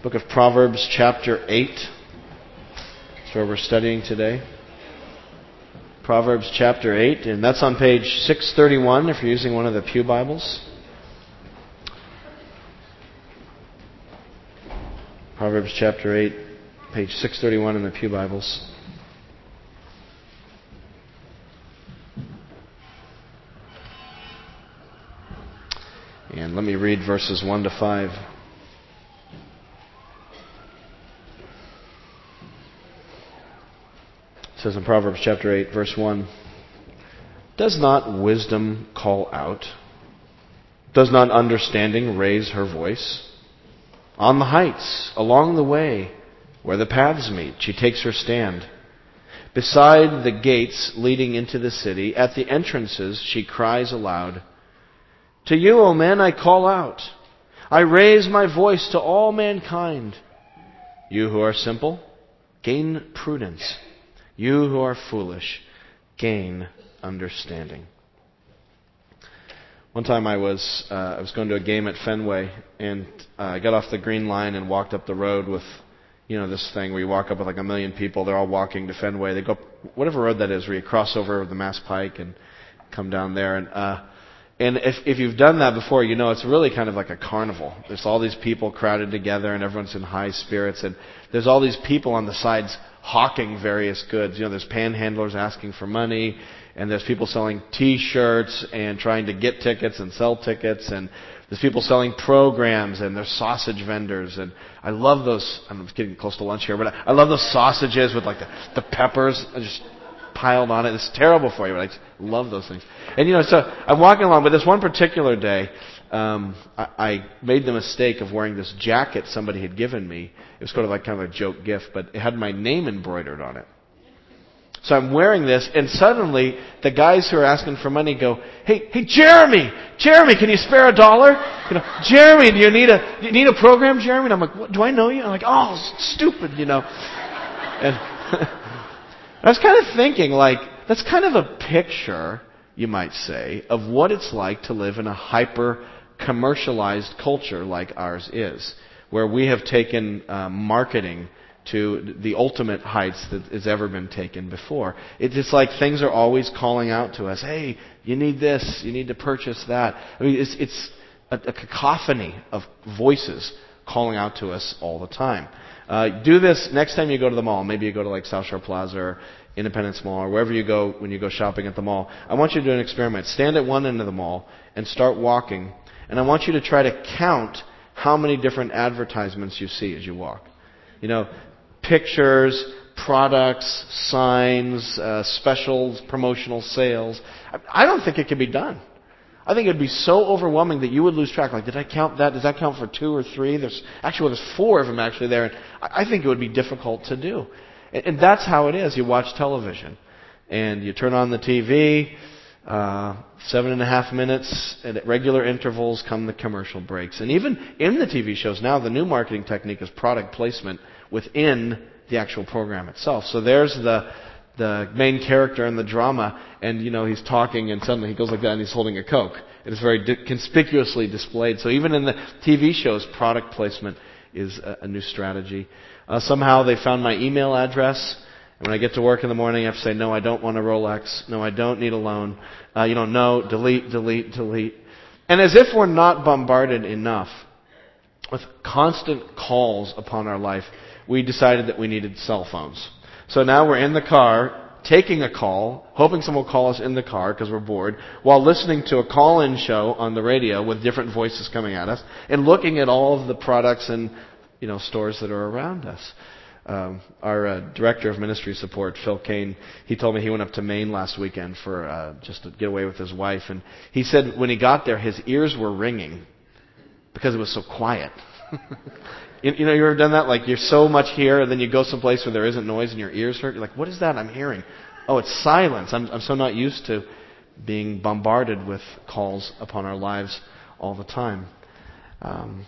Book of Proverbs, chapter 8. That's where we're studying today. Proverbs chapter 8, and that's on page 631 if you're using one of the Pew Bibles. Proverbs chapter 8, page 631 in the Pew Bibles. And let me read verses 1 to 5. It says in Proverbs chapter 8, verse 1 Does not wisdom call out? Does not understanding raise her voice? On the heights, along the way, where the paths meet, she takes her stand. Beside the gates leading into the city, at the entrances, she cries aloud To you, O men, I call out. I raise my voice to all mankind. You who are simple, gain prudence. You who are foolish, gain understanding. One time I was uh, I was going to a game at Fenway, and uh, I got off the green line and walked up the road with, you know, this thing where you walk up with like a million people. They're all walking to Fenway. They go whatever road that is, where you cross over the Mass Pike and come down there. And uh, and if if you've done that before, you know it's really kind of like a carnival. There's all these people crowded together, and everyone's in high spirits, and there's all these people on the sides hawking various goods. You know, there's panhandlers asking for money, and there's people selling T-shirts and trying to get tickets and sell tickets, and there's people selling programs, and there's sausage vendors, and I love those. I'm getting close to lunch here, but I love those sausages with like the, the peppers just piled on it. It's terrible for you, but I just love those things. And you know, so I'm walking along, but this one particular day, um, I, I made the mistake of wearing this jacket somebody had given me. It was sort of like kind of a joke gift, but it had my name embroidered on it. So I'm wearing this, and suddenly the guys who are asking for money go, "Hey, hey, Jeramie, Jeramie, can you spare a dollar? You know, Jeramie, do you need a do you need a program, Jeramie?" And I'm like, what, "Do I know you?" I'm like, "Oh, stupid," you know. And I was kind of thinking, like, that's kind of a picture, you might say, of what it's like to live in a hyper commercialized culture like ours is, where we have taken uh, marketing to the ultimate heights that has ever been taken before. It's just like things are always calling out to us. Hey, you need this. You need to purchase that. I mean, it's, it's a, a cacophony of voices calling out to us all the time. Uh, do this next time you go to the mall. Maybe you go to like South Shore Plaza or Independence Mall or wherever you go when you go shopping at the mall. I want you to do an experiment. Stand at one end of the mall and start walking and I want you to try to count how many different advertisements you see as you walk. You know, pictures, products, signs, uh, specials, promotional sales. I don't think it can be done. I think it would be so overwhelming that you would lose track. Like, did I count that? Does that count for two or three? There's actually well, there's four of them actually there. And I think it would be difficult to do. And that's how it is. You watch television, and you turn on the TV. Uh, seven and a half minutes and at regular intervals come the commercial breaks. And even in the TV shows now, the new marketing technique is product placement within the actual program itself. So there's the the main character in the drama, and you know he's talking, and suddenly he goes like that, and he's holding a coke. It is very di- conspicuously displayed. So even in the TV shows, product placement is a, a new strategy. Uh, somehow they found my email address and when I get to work in the morning, I have to say, no, I don't want a Rolex. No, I don't need a loan. Uh, you know, no, delete, delete, delete. And as if we're not bombarded enough with constant calls upon our life, we decided that we needed cell phones. So now we're in the car, taking a call, hoping someone will call us in the car because we're bored, while listening to a call-in show on the radio with different voices coming at us, and looking at all of the products and you know stores that are around us. Um, our uh, director of ministry support, Phil Kane, he told me he went up to Maine last weekend for uh, just to get away with his wife, and he said when he got there, his ears were ringing because it was so quiet. you, you know, you ever done that? Like you're so much here, and then you go someplace where there isn't noise, and your ears hurt. You're like, what is that I'm hearing? Oh, it's silence. I'm, I'm so not used to being bombarded with calls upon our lives all the time. Um,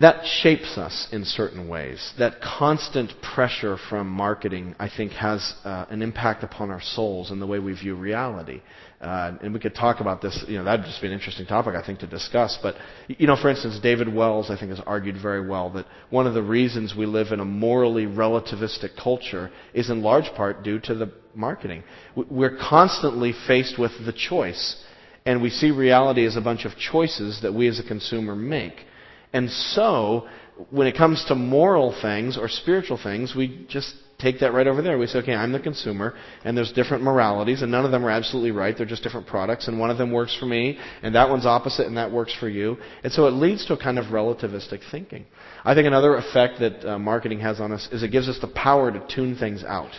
that shapes us in certain ways. That constant pressure from marketing, I think, has uh, an impact upon our souls and the way we view reality. Uh, and we could talk about this. You know, that'd just be an interesting topic, I think, to discuss. But you know, for instance, David Wells, I think, has argued very well that one of the reasons we live in a morally relativistic culture is in large part due to the marketing. We're constantly faced with the choice, and we see reality as a bunch of choices that we as a consumer make. And so, when it comes to moral things or spiritual things, we just take that right over there. We say, okay, I'm the consumer, and there's different moralities, and none of them are absolutely right. They're just different products, and one of them works for me, and that one's opposite, and that works for you. And so it leads to a kind of relativistic thinking. I think another effect that uh, marketing has on us is it gives us the power to tune things out.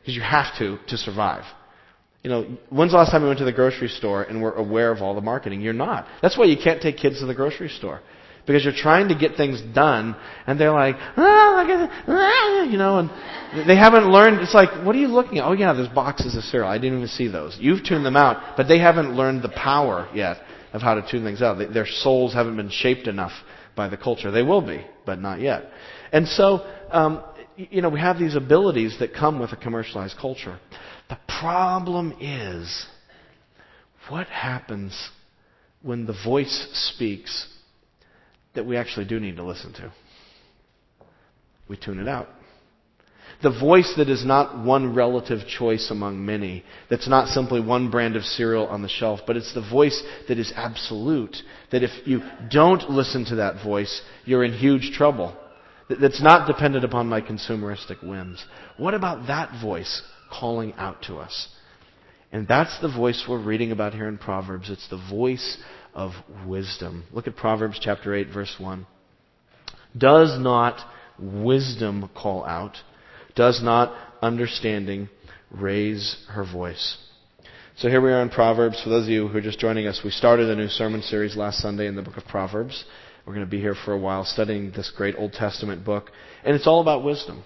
Because you have to to survive. You know, when's the last time you went to the grocery store and were aware of all the marketing? You're not. That's why you can't take kids to the grocery store because you're trying to get things done, and they're like, at ah, you know, and they haven't learned. It's like, what are you looking at? Oh yeah, there's boxes of cereal. I didn't even see those. You've tuned them out, but they haven't learned the power yet of how to tune things out. Their souls haven't been shaped enough by the culture. They will be, but not yet. And so, um, you know, we have these abilities that come with a commercialized culture. The problem is, what happens when the voice speaks that we actually do need to listen to. We tune it out. The voice that is not one relative choice among many, that's not simply one brand of cereal on the shelf, but it's the voice that is absolute. That if you don't listen to that voice, you're in huge trouble. That's not dependent upon my consumeristic whims. What about that voice calling out to us? And that's the voice we're reading about here in Proverbs. It's the voice of wisdom. Look at Proverbs chapter 8 verse 1. Does not wisdom call out? Does not understanding raise her voice? So here we are in Proverbs. For those of you who are just joining us, we started a new sermon series last Sunday in the book of Proverbs. We're going to be here for a while studying this great Old Testament book. And it's all about wisdom.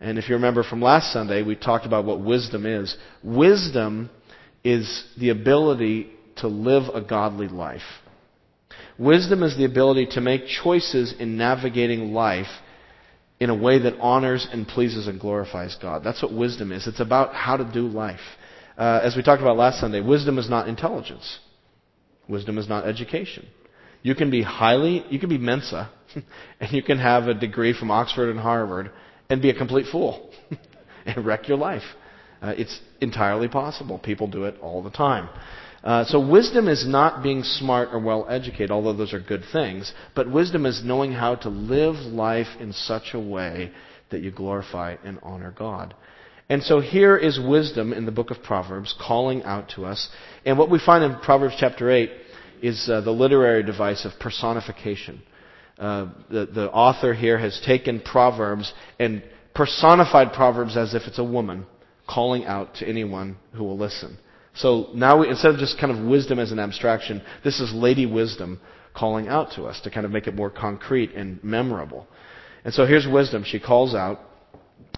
And if you remember from last Sunday, we talked about what wisdom is. Wisdom is the ability to live a godly life. Wisdom is the ability to make choices in navigating life in a way that honors and pleases and glorifies God. That's what wisdom is. It's about how to do life. Uh, as we talked about last Sunday, wisdom is not intelligence. Wisdom is not education. You can be highly, you can be Mensa, and you can have a degree from Oxford and Harvard and be a complete fool and wreck your life. Uh, it's entirely possible. People do it all the time. Uh, so wisdom is not being smart or well educated, although those are good things. But wisdom is knowing how to live life in such a way that you glorify and honor God. And so here is wisdom in the book of Proverbs calling out to us. And what we find in Proverbs chapter 8 is uh, the literary device of personification. Uh, the, the author here has taken Proverbs and personified Proverbs as if it's a woman calling out to anyone who will listen. So now, we, instead of just kind of wisdom as an abstraction, this is Lady Wisdom calling out to us to kind of make it more concrete and memorable. And so here's wisdom. She calls out.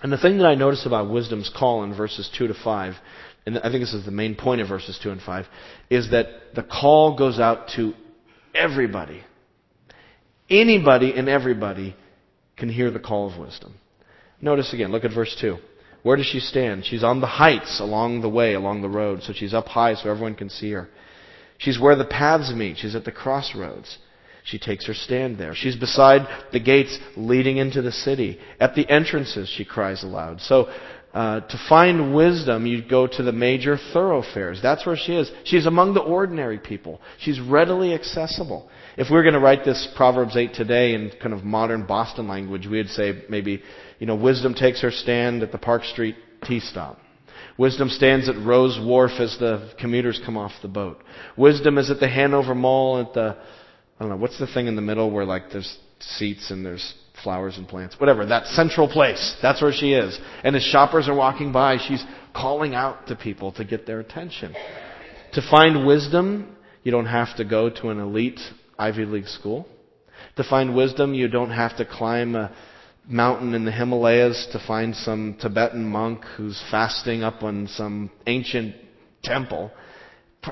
And the thing that I notice about wisdom's call in verses 2 to 5, and I think this is the main point of verses 2 and 5, is that the call goes out to everybody. Anybody and everybody can hear the call of wisdom. Notice again, look at verse 2. Where does she stand? She's on the heights along the way, along the road. So she's up high so everyone can see her. She's where the paths meet. She's at the crossroads. She takes her stand there. She's beside the gates leading into the city. At the entrances, she cries aloud. So, uh, to find wisdom, you go to the major thoroughfares. That's where she is. She's among the ordinary people. She's readily accessible. If we were going to write this Proverbs 8 today in kind of modern Boston language, we would say maybe you know, wisdom takes her stand at the Park Street T stop. Wisdom stands at Rowes Wharf as the commuters come off the boat. Wisdom is at the Hanover Mall at the, I don't know, what's the thing in the middle where like there's seats and there's flowers and plants? Whatever, that central place. That's where she is. And as shoppers are walking by, she's calling out to people to get their attention. To find wisdom, you don't have to go to an elite Ivy League school. To find wisdom, you don't have to climb a mountain in the Himalayas to find some Tibetan monk who's fasting up on some ancient temple.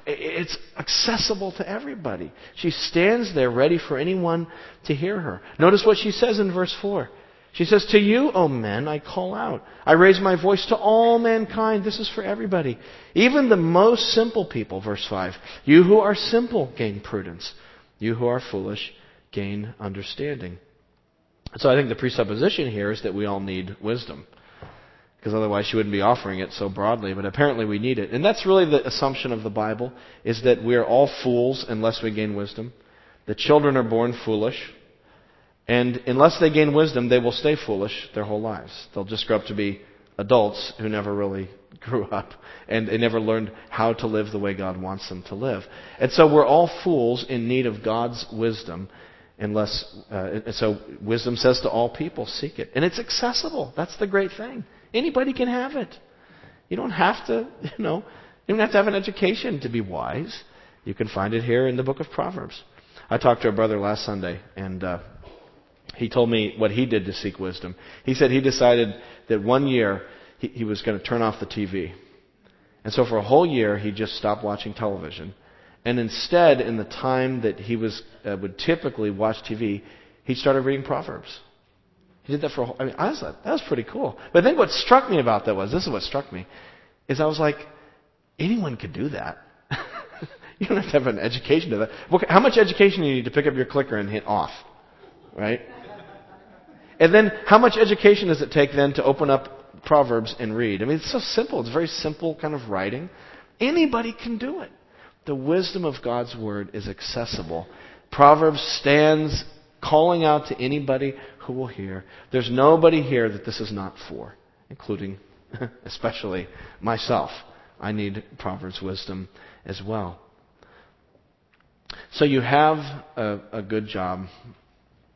It's accessible to everybody. She stands there ready for anyone to hear her. Notice what she says in verse 4. She says, To you, O men, I call out. I raise my voice to all mankind. This is for everybody. Even the most simple people, verse 5. You who are simple gain prudence. You who are foolish gain understanding. So I think the presupposition here is that we all need wisdom because otherwise she wouldn't be offering it so broadly. But apparently we need it. And that's really the assumption of the Bible, is that we are all fools unless we gain wisdom. The children are born foolish. And unless they gain wisdom, they will stay foolish their whole lives. They'll just grow up to be adults who never really grew up and they never learned how to live the way God wants them to live. And so we're all fools in need of God's wisdom unless uh, so wisdom says to all people seek it and it's accessible that's the great thing Anybody can have it. You don't have to, you know, you don't have to have an education to be wise. You can find it here in the book of Proverbs. I talked to a brother last Sunday, and uh, he told me what he did to seek wisdom. He said he decided that one year he, he was going to turn off the TV. And so for a whole year, he just stopped watching television. And instead, in the time that he was, uh, would typically watch TV, he started reading Proverbs. He did that for a whole, I mean, like, that was pretty cool. But I think what struck me about that was, this is what struck me, is I was like, anyone could do that. you don't have to have an education to that. How much education do you need to pick up your clicker and hit off? Right? And then, how much education does it take then to open up Proverbs and read? I mean, it's so simple. It's very simple kind of writing. Anybody can do it. The wisdom of God's Word is accessible. Proverbs stands calling out to anybody who will hear. There's nobody here that this is not for, including, especially myself. I need Proverbs wisdom as well. So you have a, a good job,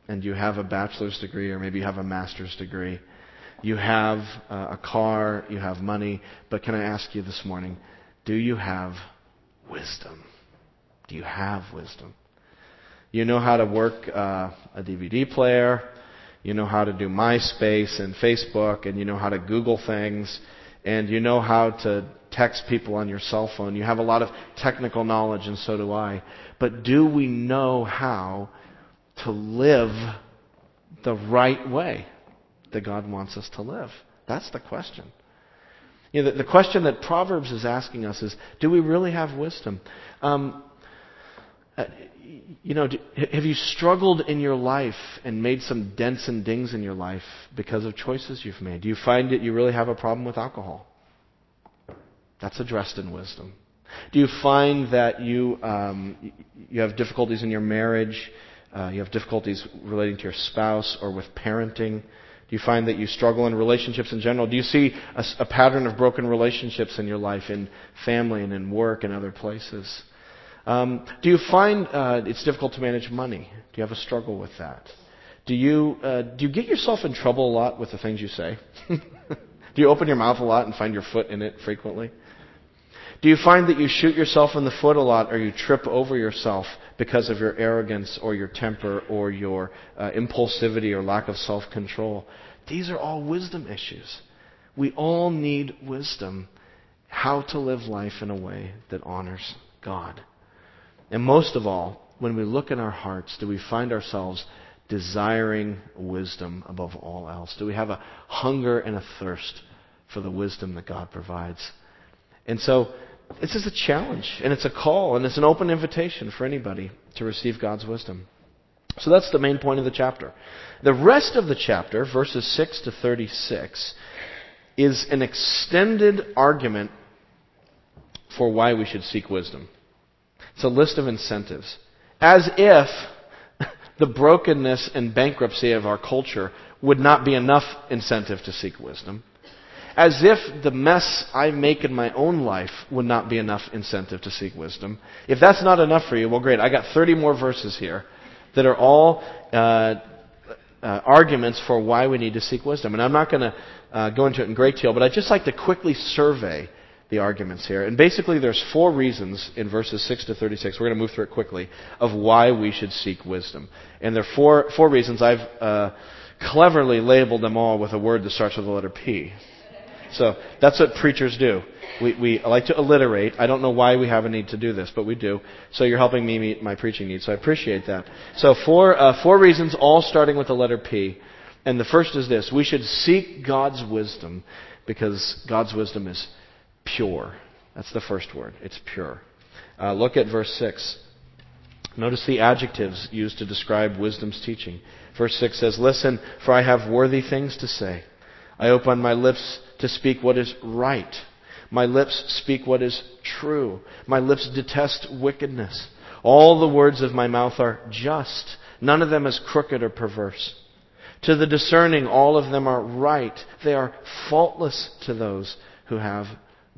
and you have a bachelor's degree, or maybe you have a master's degree. You have a car, you have money, but can I ask you this morning, do you have wisdom? Do you have wisdom? You know how to work uh, a DVD player. You know how to do MySpace and Facebook, and you know how to Google things, and you know how to text people on your cell phone. You have a lot of technical knowledge, and so do I. But do we know how to live the right way that God wants us to live? That's the question. You know, the, the question that Proverbs is asking us is do we really have wisdom? Um, uh, you know, have you struggled in your life and made some dents and dings in your life because of choices you've made? Do you find that you really have a problem with alcohol? That's addressed in wisdom. Do you find that you um, you have difficulties in your marriage? Uh, you have difficulties relating to your spouse or with parenting? Do you find that you struggle in relationships in general? Do you see a, a pattern of broken relationships in your life, in family and in work and other places? Um, do you find uh, it's difficult to manage money? Do you have a struggle with that? Do you, uh, do you get yourself in trouble a lot with the things you say? do you open your mouth a lot and find your foot in it frequently? Do you find that you shoot yourself in the foot a lot or you trip over yourself because of your arrogance or your temper or your uh, impulsivity or lack of self control? These are all wisdom issues. We all need wisdom how to live life in a way that honors God. And most of all, when we look in our hearts, do we find ourselves desiring wisdom above all else? Do we have a hunger and a thirst for the wisdom that God provides? And so, this is a challenge, and it's a call, and it's an open invitation for anybody to receive God's wisdom. So that's the main point of the chapter. The rest of the chapter, verses 6 to 36, is an extended argument for why we should seek wisdom. It's a list of incentives. As if the brokenness and bankruptcy of our culture would not be enough incentive to seek wisdom. As if the mess I make in my own life would not be enough incentive to seek wisdom. If that's not enough for you, well, great. I got 30 more verses here that are all uh, uh, arguments for why we need to seek wisdom. And I'm not going to uh, go into it in great detail, but I'd just like to quickly survey the arguments here. And basically, there's four reasons in verses 6 to 36. We're going to move through it quickly of why we should seek wisdom. And there are four, four reasons. I've uh, cleverly labeled them all with a word that starts with the letter P. So that's what preachers do. We, we like to alliterate. I don't know why we have a need to do this, but we do. So you're helping me meet my preaching needs. So I appreciate that. So four, uh, four reasons, all starting with the letter P. And the first is this. We should seek God's wisdom because God's wisdom is pure. That's the first word. It's pure. Uh, look at verse 6. Notice the adjectives used to describe wisdom's teaching. Verse 6 says, Listen, for I have worthy things to say. I open my lips to speak what is right. My lips speak what is true. My lips detest wickedness. All the words of my mouth are just. None of them is crooked or perverse. To the discerning, all of them are right. They are faultless to those who have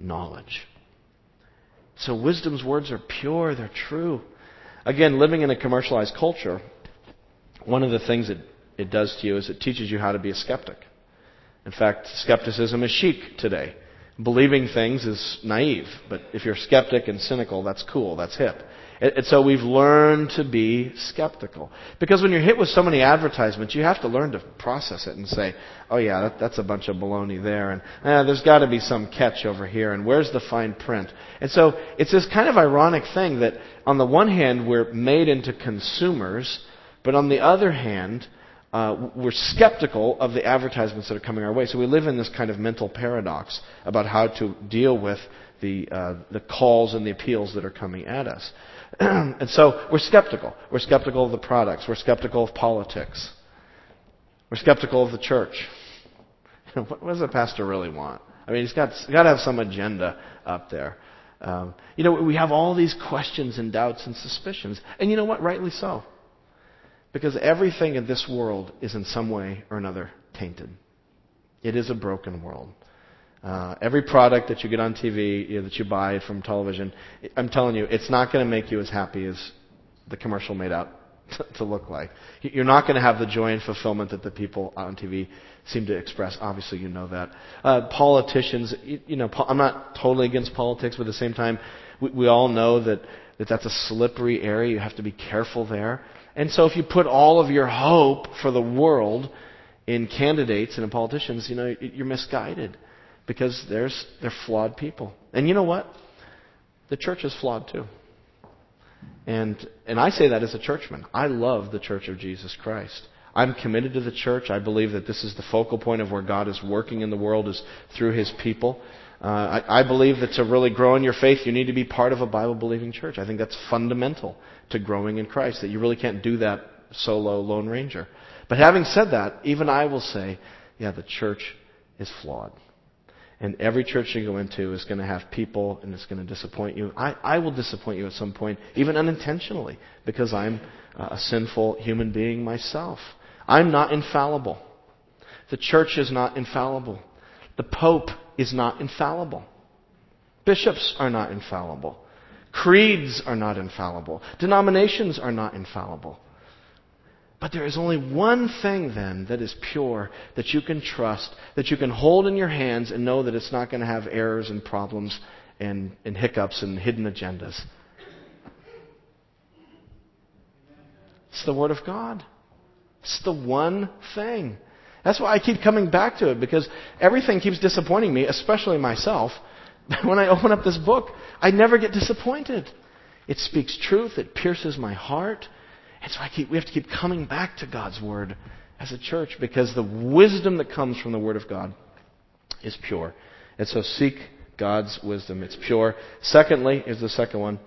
knowledge. So wisdom's words are pure, they're true. Again, living in a commercialized culture, one of the things that it does to you is it teaches you how to be a skeptic. In fact, skepticism is chic today. Believing things is naive, but if you're skeptic and cynical, that's cool, that's hip. And so we've learned to be skeptical. Because when you're hit with so many advertisements, you have to learn to process it and say, oh yeah, that, that's a bunch of baloney there, and eh, there's got to be some catch over here, and where's the fine print? And so it's this kind of ironic thing that on the one hand, we're made into consumers, but on the other hand, uh, we're skeptical of the advertisements that are coming our way. So we live in this kind of mental paradox about how to deal with the, uh, the calls and the appeals that are coming at us. and so we're skeptical. We're skeptical of the products. We're skeptical of politics. We're skeptical of the church. what, does a pastor really want? I mean, he's got, he's got to have some agenda up there. Um, you know, we have all these questions and doubts and suspicions. And you know what? Rightly so. Because everything in this world is in some way or another tainted. It is a broken world. Uh, every product that you get on TV, you know, that you buy from television, I'm telling you, it's not going to make you as happy as the commercial made out to, to look like. You're not going to have the joy and fulfillment that the people on TV seem to express. Obviously, you know that. Uh, politicians, you, you know, I'm not totally against politics, but at the same time, we, we all know that, that that's a slippery area. You have to be careful there. And so if you put all of your hope for the world in candidates and in politicians, you know, you're misguided because there's, they're flawed people. And you know what? The church is flawed too. And, and I say that as a churchman. I love the church of Jesus Christ. I'm committed to the church. I believe that this is the focal point of where God is working in the world is through His people. Uh, I, I believe that to really grow in your faith, you need to be part of a Bible believing church. I think that's fundamental to growing in Christ, that you really can't do that solo Lone Ranger. But having said that, even I will say, yeah, the church is flawed. And every church you go into is going to have people and it's going to disappoint you. I, I will disappoint you at some point, even unintentionally, because I'm a sinful human being myself. I'm not infallible. The church is not infallible. The Pope is not infallible. Bishops are not infallible. Creeds are not infallible. Denominations are not infallible. But there is only one thing then that is pure, that you can trust, that you can hold in your hands and know that it's not going to have errors and problems and, and hiccups and hidden agendas. It's the Word of God. It's the one thing. That's why I keep coming back to it because everything keeps disappointing me, especially myself. When I open up this book, I never get disappointed. It speaks truth, it pierces my heart. And so I keep, we have to keep coming back to God's Word as a church because the wisdom that comes from the Word of God is pure. And so seek God's wisdom. It's pure. Secondly, is the second one,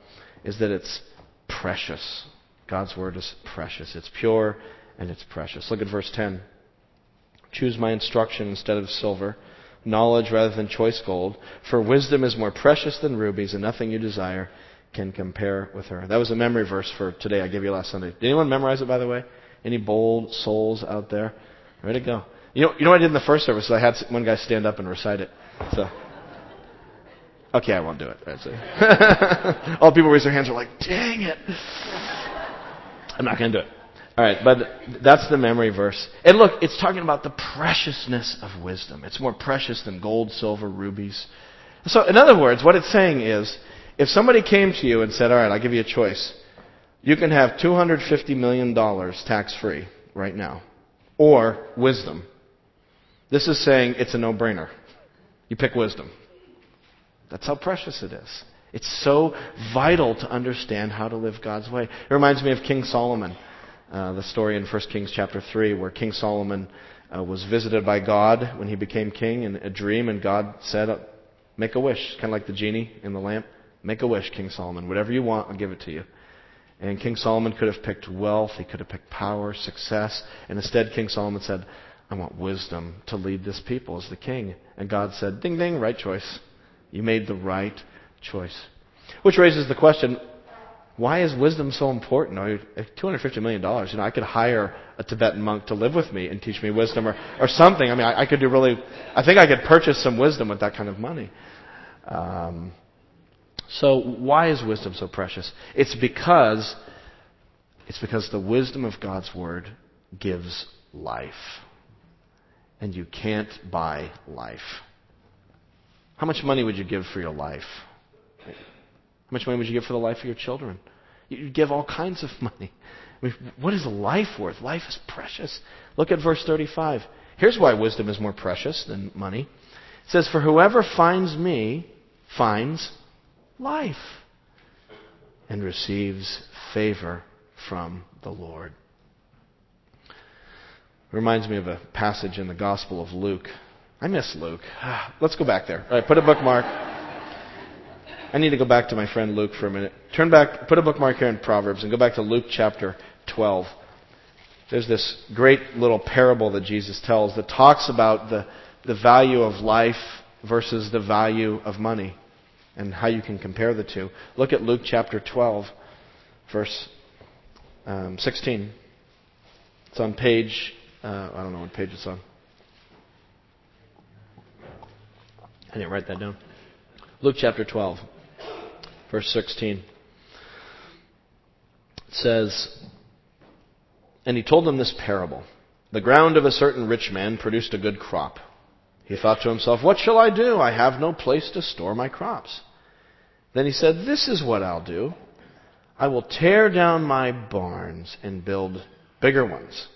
is that it's precious. God's Word is precious. It's pure and it's precious. Look at verse 10. Choose my instruction instead of silver, knowledge rather than choice gold, for wisdom is more precious than rubies, and nothing you desire can compare with her. That was a memory verse for today. I gave you last Sunday. Did anyone memorize it, by the way? Any bold souls out there? Ready to go. You know, you know what I did in the first service? I had one guy stand up and recite it. So, okay, I won't do it. All people raise their hands are like, dang it. I'm not going to do it. All right, but that's the memory verse. And look, it's talking about the preciousness of wisdom. It's more precious than gold, silver, rubies. So, in other words, what it's saying is if somebody came to you and said, All right, I'll give you a choice, you can have $250 million tax free right now, or wisdom. This is saying it's a no brainer. You pick wisdom. That's how precious it is. It's so vital to understand how to live God's way. It reminds me of King Solomon, uh, the story in 1 Kings chapter 3, where King Solomon uh, was visited by God when he became king in a dream, and God said, Make a wish, kind of like the genie in the lamp. Make a wish, King Solomon. Whatever you want, I'll give it to you. And King Solomon could have picked wealth, he could have picked power, success, and instead King Solomon said, I want wisdom to lead this people as the king. And God said, Ding ding, right choice. You made the right choice. Which raises the question, why is wisdom so important? I mean, $250 million, you know, I could hire a Tibetan monk to live with me and teach me wisdom or, or something. I mean, I, I could do really, I think I could purchase some wisdom with that kind of money. Um, so why is wisdom so precious? It's because, it's because the wisdom of God's Word gives life. And you can't buy life. How much money would you give for your life? How much money would you give for the life of your children? You'd give all kinds of money. I mean, what is life worth? Life is precious. Look at verse 35. Here's why wisdom is more precious than money. It says, For whoever finds me finds life and receives favor from the Lord. It reminds me of a passage in the Gospel of Luke. I miss Luke. Ah, let's go back there. All right, put a bookmark. I need to go back to my friend Luke for a minute. Turn back, put a bookmark here in Proverbs and go back to Luke chapter 12. There's this great little parable that Jesus tells that talks about the, the value of life versus the value of money and how you can compare the two. Look at Luke chapter 12, verse um, 16. It's on page, uh, I don't know what page it's on. I didn't write that down. Luke chapter 12 verse 16. It says, And he told them this parable. The ground of a certain rich man produced a good crop. He thought to himself, What shall I do? I have no place to store my crops. Then he said, This is what I'll do. I will tear down my barns and build bigger ones.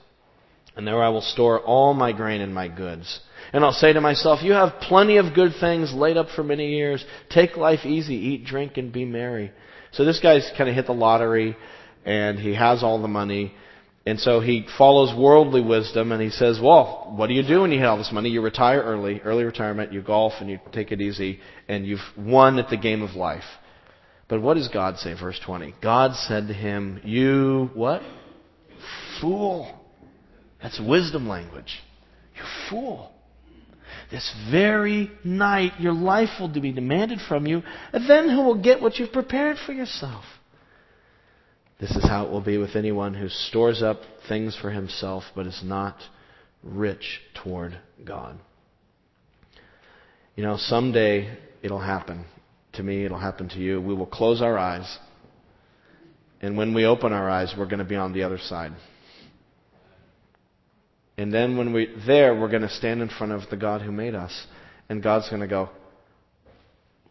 And there I will store all my grain and my goods. And I'll say to myself, You have plenty of good things laid up for many years. Take life easy, eat, drink, and be merry. So this guy's kind of hit the lottery, and he has all the money. And so he follows worldly wisdom, and he says, Well, what do you do when you have all this money? You retire early, early retirement, you golf, and you take it easy, and you've won at the game of life. But what does God say, verse 20? God said to him, You, what? Fool. That's wisdom language. You fool. This very night your life will be demanded from you, and then who will get what you've prepared for yourself? This is how it will be with anyone who stores up things for himself but is not rich toward God. You know, someday it'll happen. To me, it'll happen to you. We will close our eyes. And when we open our eyes, we're going to be on the other side. And then when we there, we're going to stand in front of the God who made us, and God's going to go,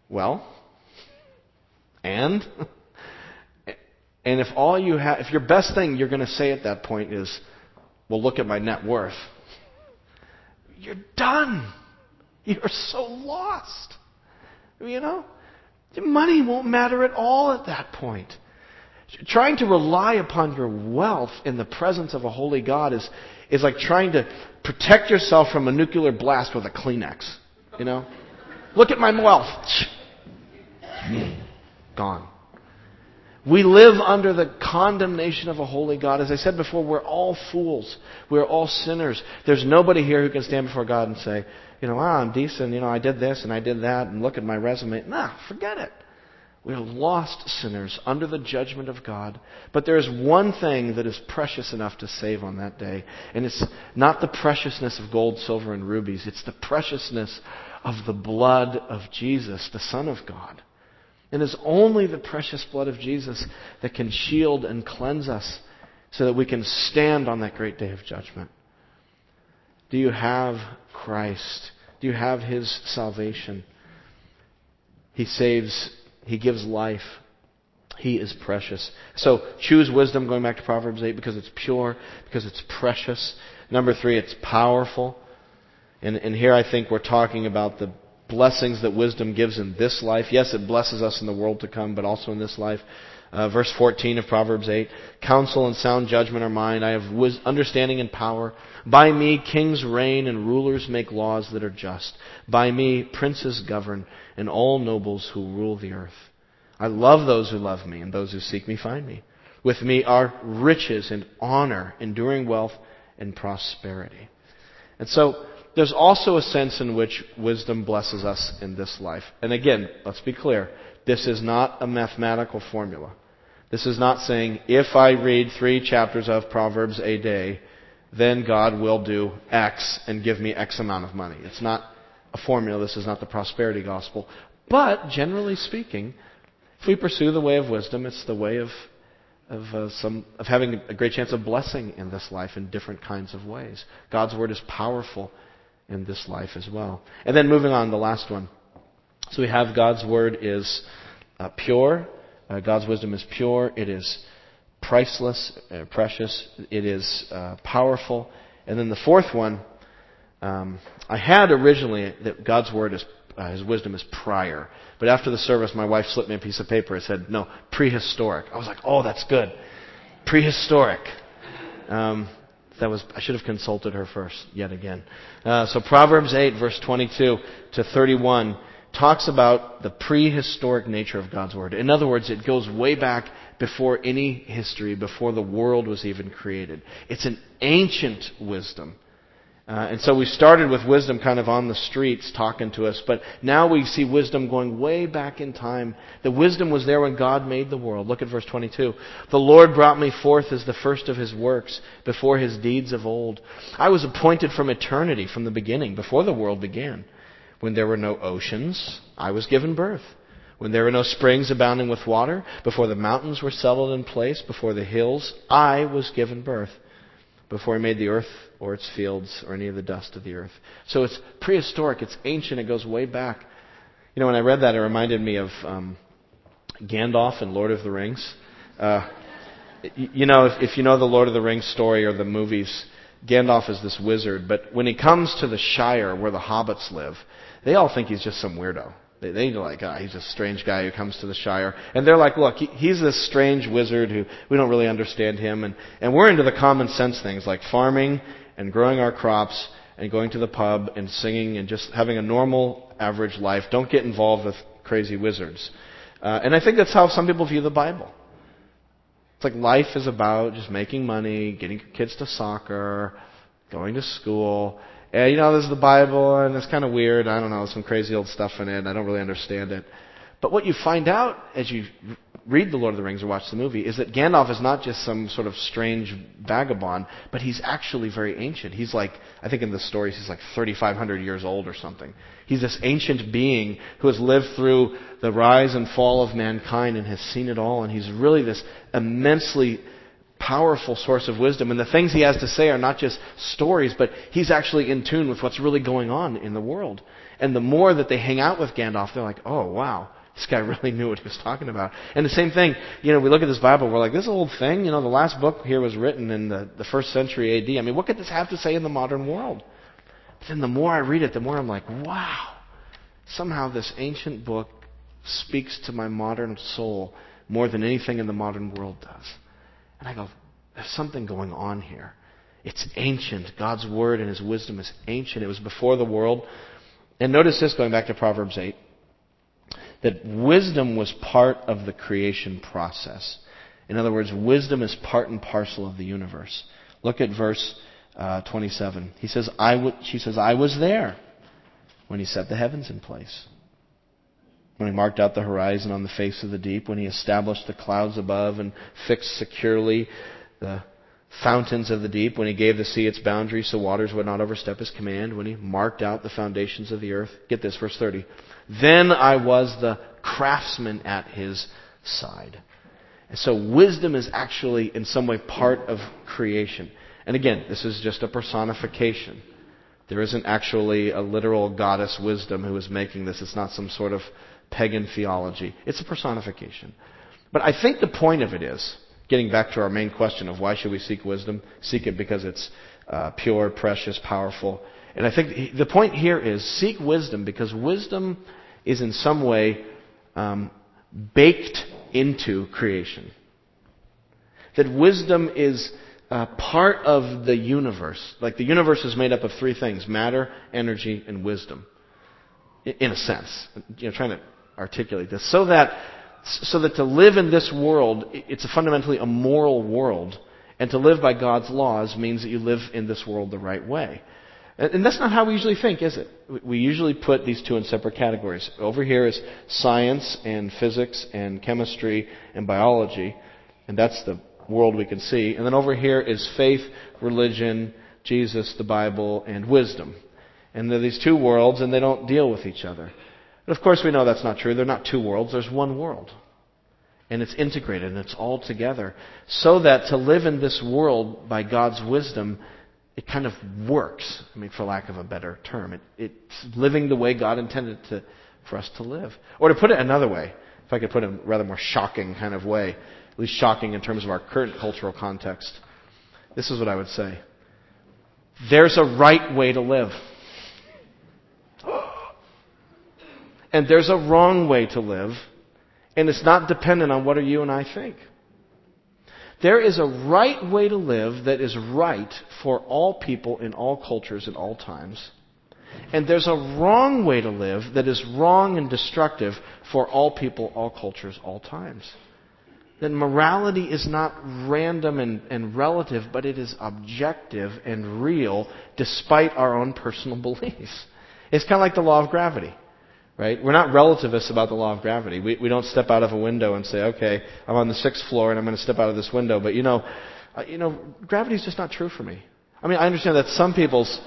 "Well, and." And if all you have, if your best thing you're going to say at that point is, well, look at my net worth, you're done. You're so lost. You know? Your Money won't matter at all at that point. Trying to rely upon your wealth in the presence of a holy God is, is like trying to protect yourself from a nuclear blast with a Kleenex. You know? Look at my wealth. Gone. We live under the condemnation of a holy God. As I said before, we're all fools. We're all sinners. There's nobody here who can stand before God and say, you know, ah, I'm decent, you know, I did this and I did that, and look at my resume. Nah, forget it. We are lost sinners under the judgment of God. But there is one thing that is precious enough to save on that day. And it's not the preciousness of gold, silver, and rubies. It's the preciousness of the blood of Jesus, the Son of God. And it's only the precious blood of Jesus that can shield and cleanse us so that we can stand on that great day of judgment. Do you have Christ? Do you have His salvation? He saves he gives life. He is precious. So choose wisdom, going back to Proverbs 8, because it's pure, because it's precious. Number three, it's powerful. And, and here I think we're talking about the, blessings that wisdom gives in this life. Yes, it blesses us in the world to come, but also in this life. Uh, verse 14 of Proverbs 8 Counsel and sound judgment are mine. I have wis- understanding and power. By me, kings reign and rulers make laws that are just. By me, princes govern and all nobles who rule the earth. I love those who love me, and those who seek me find me. With me are riches and honor, enduring wealth and prosperity. And so, there's also a sense in which wisdom blesses us in this life. And again, let's be clear. This is not a mathematical formula. This is not saying, if I read three chapters of Proverbs a day, then God will do X and give me X amount of money. It's not a formula. This is not the prosperity gospel. But, generally speaking, if we pursue the way of wisdom, it's the way of, of, uh, some, of having a great chance of blessing in this life in different kinds of ways. God's Word is powerful in this life as well. And then moving on, the last one. So we have God's Word is uh, pure. Uh, God's wisdom is pure. It is priceless, uh, precious. It is uh, powerful. And then the fourth one, um, I had originally that God's Word is uh, his wisdom is prior. But after the service, my wife slipped me a piece of paper. It said, no, prehistoric. I was like, oh, that's good. Prehistoric. Um, that was, I should have consulted her first, yet again. Uh, so Proverbs 8, verse 22 to 31 talks about the prehistoric nature of God's Word. In other words, it goes way back before any history, before the world was even created. It's an ancient wisdom. Uh, and so we started with wisdom kind of on the streets talking to us, but now we see wisdom going way back in time. The wisdom was there when God made the world. Look at verse 22. The Lord brought me forth as the first of his works, before his deeds of old. I was appointed from eternity, from the beginning, before the world began. When there were no oceans, I was given birth. When there were no springs abounding with water, before the mountains were settled in place, before the hills, I was given birth. Before he made the earth or its fields or any of the dust of the earth. So it's prehistoric, it's ancient, it goes way back. You know, when I read that, it reminded me of um, Gandalf in Lord of the Rings. Uh, you know, if, if you know the Lord of the Rings story or the movies, Gandalf is this wizard, but when he comes to the Shire where the hobbits live, they all think he's just some weirdo. They, they like, ah, he's a strange guy who comes to the Shire. And they're like, look, he, he's this strange wizard who we don't really understand him. And, and we're into the common sense things like farming and growing our crops and going to the pub and singing and just having a normal, average life. Don't get involved with crazy wizards. Uh, and I think that's how some people view the Bible. It's like life is about just making money, getting kids to soccer, going to school. And you know, there's the Bible, and it's kind of weird. I don't know, some crazy old stuff in it. I don't really understand it. But what you find out as you read The Lord of the Rings or watch the movie is that Gandalf is not just some sort of strange vagabond, but he's actually very ancient. He's like, I think in the stories, he's like 3,500 years old or something. He's this ancient being who has lived through the rise and fall of mankind and has seen it all, and he's really this immensely powerful source of wisdom. And the things he has to say are not just stories, but he's actually in tune with what's really going on in the world. And the more that they hang out with Gandalf, they're like, oh, wow, this guy really knew what he was talking about. And the same thing, you know, we look at this Bible, we're like, this old thing, you know, the last book here was written in the, the first century AD. I mean, what could this have to say in the modern world? But then the more I read it, the more I'm like, wow, somehow this ancient book speaks to my modern soul more than anything in the modern world does. And I go, there's something going on here. It's ancient. God's word and his wisdom is ancient. It was before the world. And notice this going back to Proverbs 8 that wisdom was part of the creation process. In other words, wisdom is part and parcel of the universe. Look at verse uh, 27. He says, I w-, she says, I was there when he set the heavens in place when he marked out the horizon on the face of the deep, when he established the clouds above and fixed securely the fountains of the deep, when he gave the sea its boundaries so waters would not overstep his command, when he marked out the foundations of the earth. Get this, verse 30. Then I was the craftsman at his side. And so wisdom is actually in some way part of creation. And again, this is just a personification. There isn't actually a literal goddess wisdom who is making this. It's not some sort of pagan theology. It's a personification. But I think the point of it is, getting back to our main question of why should we seek wisdom, seek it because it's uh, pure, precious, powerful. And I think the point here is seek wisdom because wisdom is in some way um, baked into creation. That wisdom is uh, part of the universe. Like the universe is made up of three things matter, energy, and wisdom. In a sense. You know, trying to articulate this. So that, so that to live in this world, it's a fundamentally a moral world. And to live by God's laws means that you live in this world the right way. And that's not how we usually think, is it? We usually put these two in separate categories. Over here is science and physics and chemistry and biology, and that's the world we can see. And then over here is faith, religion, Jesus, the Bible, and wisdom. And they're these two worlds, and they don't deal with each other. But of course, we know that's not true. They're not two worlds, there's one world. And it's integrated and it's all together. So that to live in this world by God's wisdom it kind of works. I mean, for lack of a better term, it, it's living the way God intended to, for us to live. Or to put it another way, if I could put it in a rather more shocking kind of way, at least shocking in terms of our current cultural context, this is what I would say. There's a right way to live. And there's a wrong way to live, and it's not dependent on what you and I think. There is a right way to live that is right for all people in all cultures at all times. And there's a wrong way to live that is wrong and destructive for all people, all cultures, all times. That morality is not random and, and relative, but it is objective and real despite our own personal beliefs. It's kind of like the law of gravity. Right? We're not relativists about the law of gravity. We, we don't step out of a window and say, okay, I'm on the sixth floor and I'm going to step out of this window. But you know, uh, you know, gravity is just not true for me. I mean, I understand that some people's,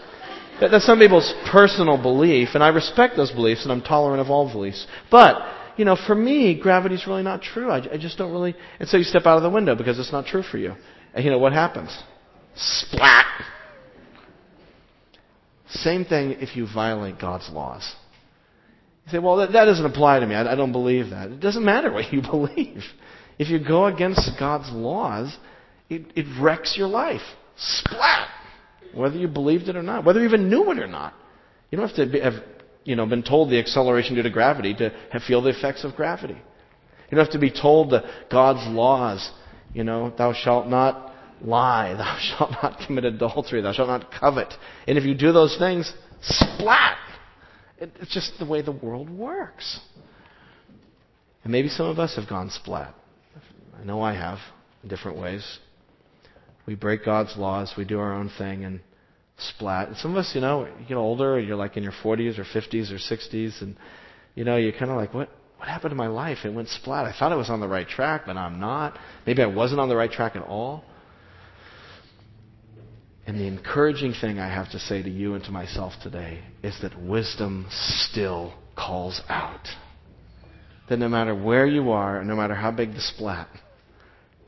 that, that's some people's personal belief, and I respect those beliefs, and I'm tolerant of all beliefs. But, you know, for me, gravity's really not true. I, I just don't really, and so you step out of the window because it's not true for you. And you know, what happens? Splat! Same thing if you violate God's laws. You say, well, that, that doesn't apply to me. I, I don't believe that. It doesn't matter what you believe. If you go against God's laws, it, it wrecks your life. Splat! Whether you believed it or not, whether you even knew it or not. You don't have to be, have you know, been told the acceleration due to gravity to have, feel the effects of gravity. You don't have to be told the God's laws. You know, thou shalt not lie, thou shalt not commit adultery, thou shalt not covet. And if you do those things, splat! It, it's just the way the world works. And maybe some of us have gone splat. I know I have in different ways. We break God's laws, we do our own thing, and splat. And some of us, you know, you get older, you're like in your 40s or 50s or 60s, and you know, you're kind of like, what? What happened to my life? It went splat. I thought I was on the right track, but I'm not. Maybe I wasn't on the right track at all. And the encouraging thing I have to say to you and to myself today is that wisdom still calls out. That no matter where you are, and no matter how big the splat,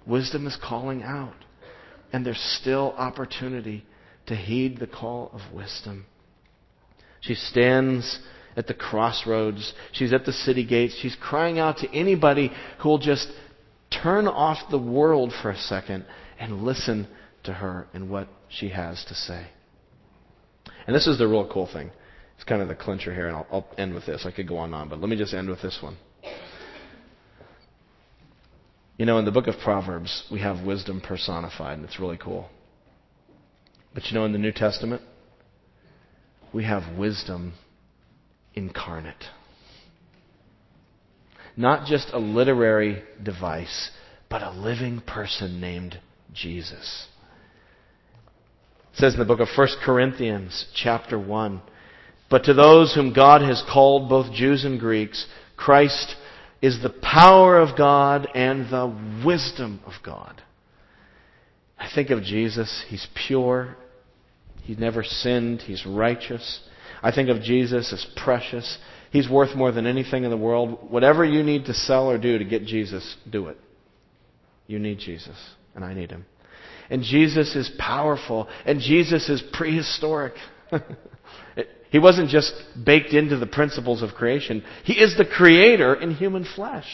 wisdom is calling out. And there's still opportunity to heed the call of wisdom. She stands at the crossroads. She's at the city gates. She's crying out to anybody who will just turn off the world for a second and listen to her and what she has to say. And this is the real cool thing. It's kind of the clincher here, and I'll, I'll end with this. I could go on and on, but let me just end with this one. You know, in the book of Proverbs, we have wisdom personified, and it's really cool. But you know, in the New Testament, we have wisdom incarnate. Not just a literary device, but a living person named Jesus. It says in the book of 1 Corinthians, chapter 1, But to those whom God has called, both Jews and Greeks, Christ is the power of God and the wisdom of God. I think of Jesus. He's pure. He's never sinned. He's righteous. I think of Jesus as precious. He's worth more than anything in the world. Whatever you need to sell or do to get Jesus, do it. You need Jesus, and I need him. And Jesus is powerful. And Jesus is prehistoric. he wasn't just baked into the principles of creation. He is the creator in human flesh.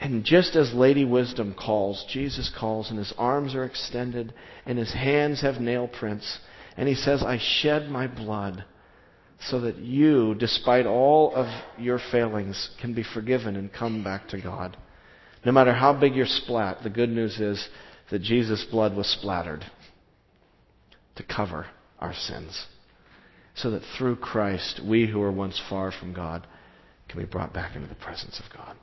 And just as Lady Wisdom calls, Jesus calls, and his arms are extended, and his hands have nail prints, And he says, I shed my blood so that you, despite all of your failings, can be forgiven and come back to God. No matter how big your splat, the good news is that Jesus' blood was splattered to cover our sins. So that through Christ, we who were once far from God can be brought back into the presence of God.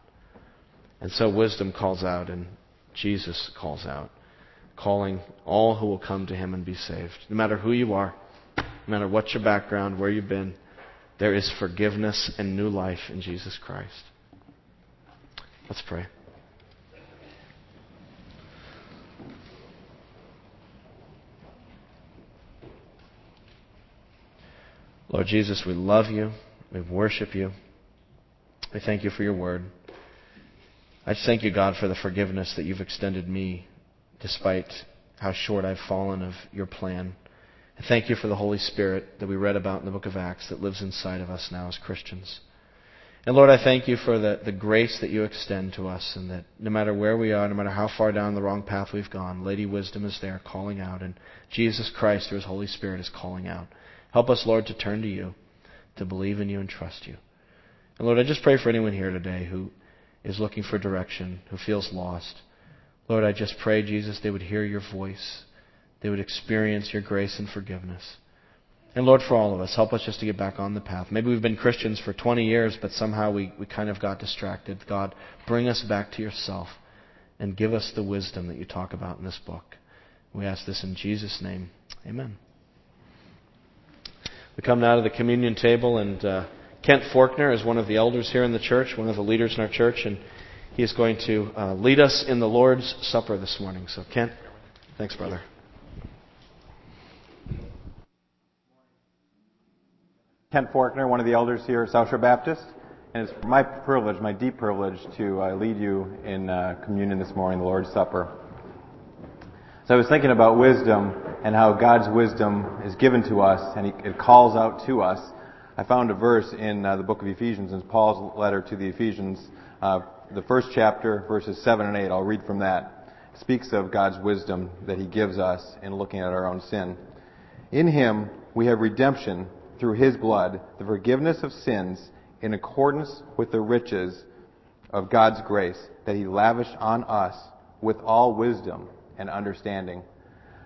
And so wisdom calls out and Jesus calls out, calling all who will come to him and be saved. No matter who you are, no matter what your background, where you've been, there is forgiveness and new life in Jesus Christ. Let's pray. Lord Jesus, we love you. We worship you. We thank you for your word. I just thank you, God, for the forgiveness that you've extended me despite how short I've fallen of your plan. And thank you for the Holy Spirit that we read about in the book of Acts that lives inside of us now as Christians. And Lord, I thank you for the, the grace that you extend to us and that no matter where we are, no matter how far down the wrong path we've gone, Lady Wisdom is there calling out and Jesus Christ through his Holy Spirit is calling out. Help us, Lord, to turn to you, to believe in you and trust you. And Lord, I just pray for anyone here today who is looking for direction, who feels lost. Lord, I just pray, Jesus, they would hear your voice. They would experience your grace and forgiveness. And Lord, for all of us, help us just to get back on the path. Maybe we've been Christians for 20 years, but somehow we, we kind of got distracted. God, bring us back to yourself and give us the wisdom that you talk about in this book. We ask this in Jesus' name. Amen. We come now to the communion table, and uh, Kent Forkner is one of the elders here in the church, one of the leaders in our church, and he is going to uh, lead us in the Lord's Supper this morning. So, Kent, thanks, brother. Kent Forkner, one of the elders here at South Shore Baptist, and it's my privilege, my deep privilege, to uh, lead you in uh, communion this morning, the Lord's Supper. So I was thinking about wisdom and how God's wisdom is given to us and it calls out to us. I found a verse in uh, the book of Ephesians, in Paul's letter to the Ephesians, uh, the first chapter, verses 7 and 8. I'll read from that. It speaks of God's wisdom that He gives us in looking at our own sin. In Him we have redemption through His blood, the forgiveness of sins in accordance with the riches of God's grace that He lavished on us with all wisdom and understanding.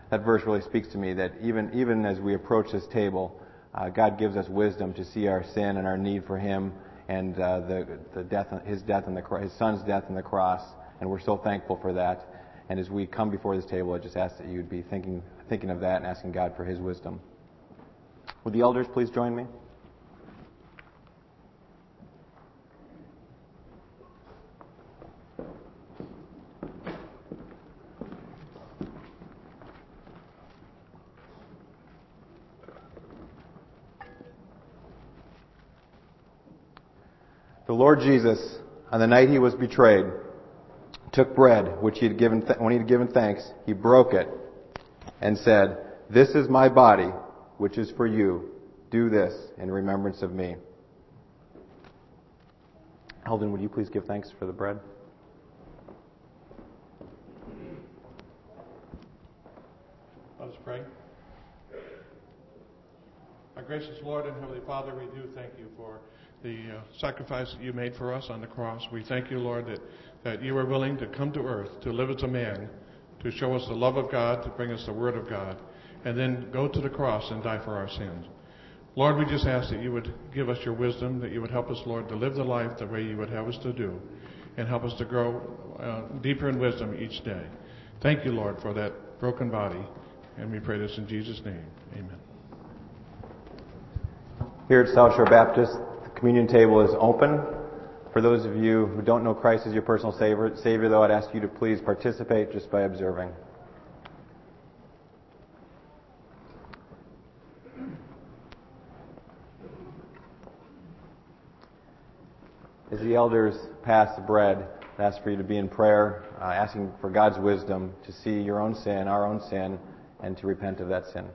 That verse really speaks to me that even, even as we approach this table, uh, God gives us wisdom to see our sin and our need for Him and uh, the, the death, His death on the His Son's death on the cross, and we're so thankful for that. And as we come before this table, I just ask that you'd be thinking, thinking of that and asking God for His wisdom. Would the elders please join me? Lord Jesus, on the night he was betrayed, took bread, which he had given, th- when he had given thanks, he broke it and said, This is my body, which is for you. Do this in remembrance of me. Eldon, would you please give thanks for the bread? Let us pray. Our gracious Lord and Heavenly Father, we do thank you for the uh, sacrifice that you made for us on the cross. We thank you, Lord, that, that you were willing to come to earth, to live as a man, to show us the love of God, to bring us the Word of God, and then go to the cross and die for our sins. Lord, we just ask that you would give us your wisdom, that you would help us, Lord, to live the life the way you would have us to do, and help us to grow uh, deeper in wisdom each day. Thank you, Lord, for that broken body, and we pray this in Jesus' name. Amen. Here at South Shore Baptist, communion table is open. For those of you who don't know Christ as your personal Savior, Savior, though, I'd ask you to please participate just by observing. As the elders pass the bread, I ask for you to be in prayer, uh, asking for God's wisdom to see your own sin, our own sin, and to repent of that sin.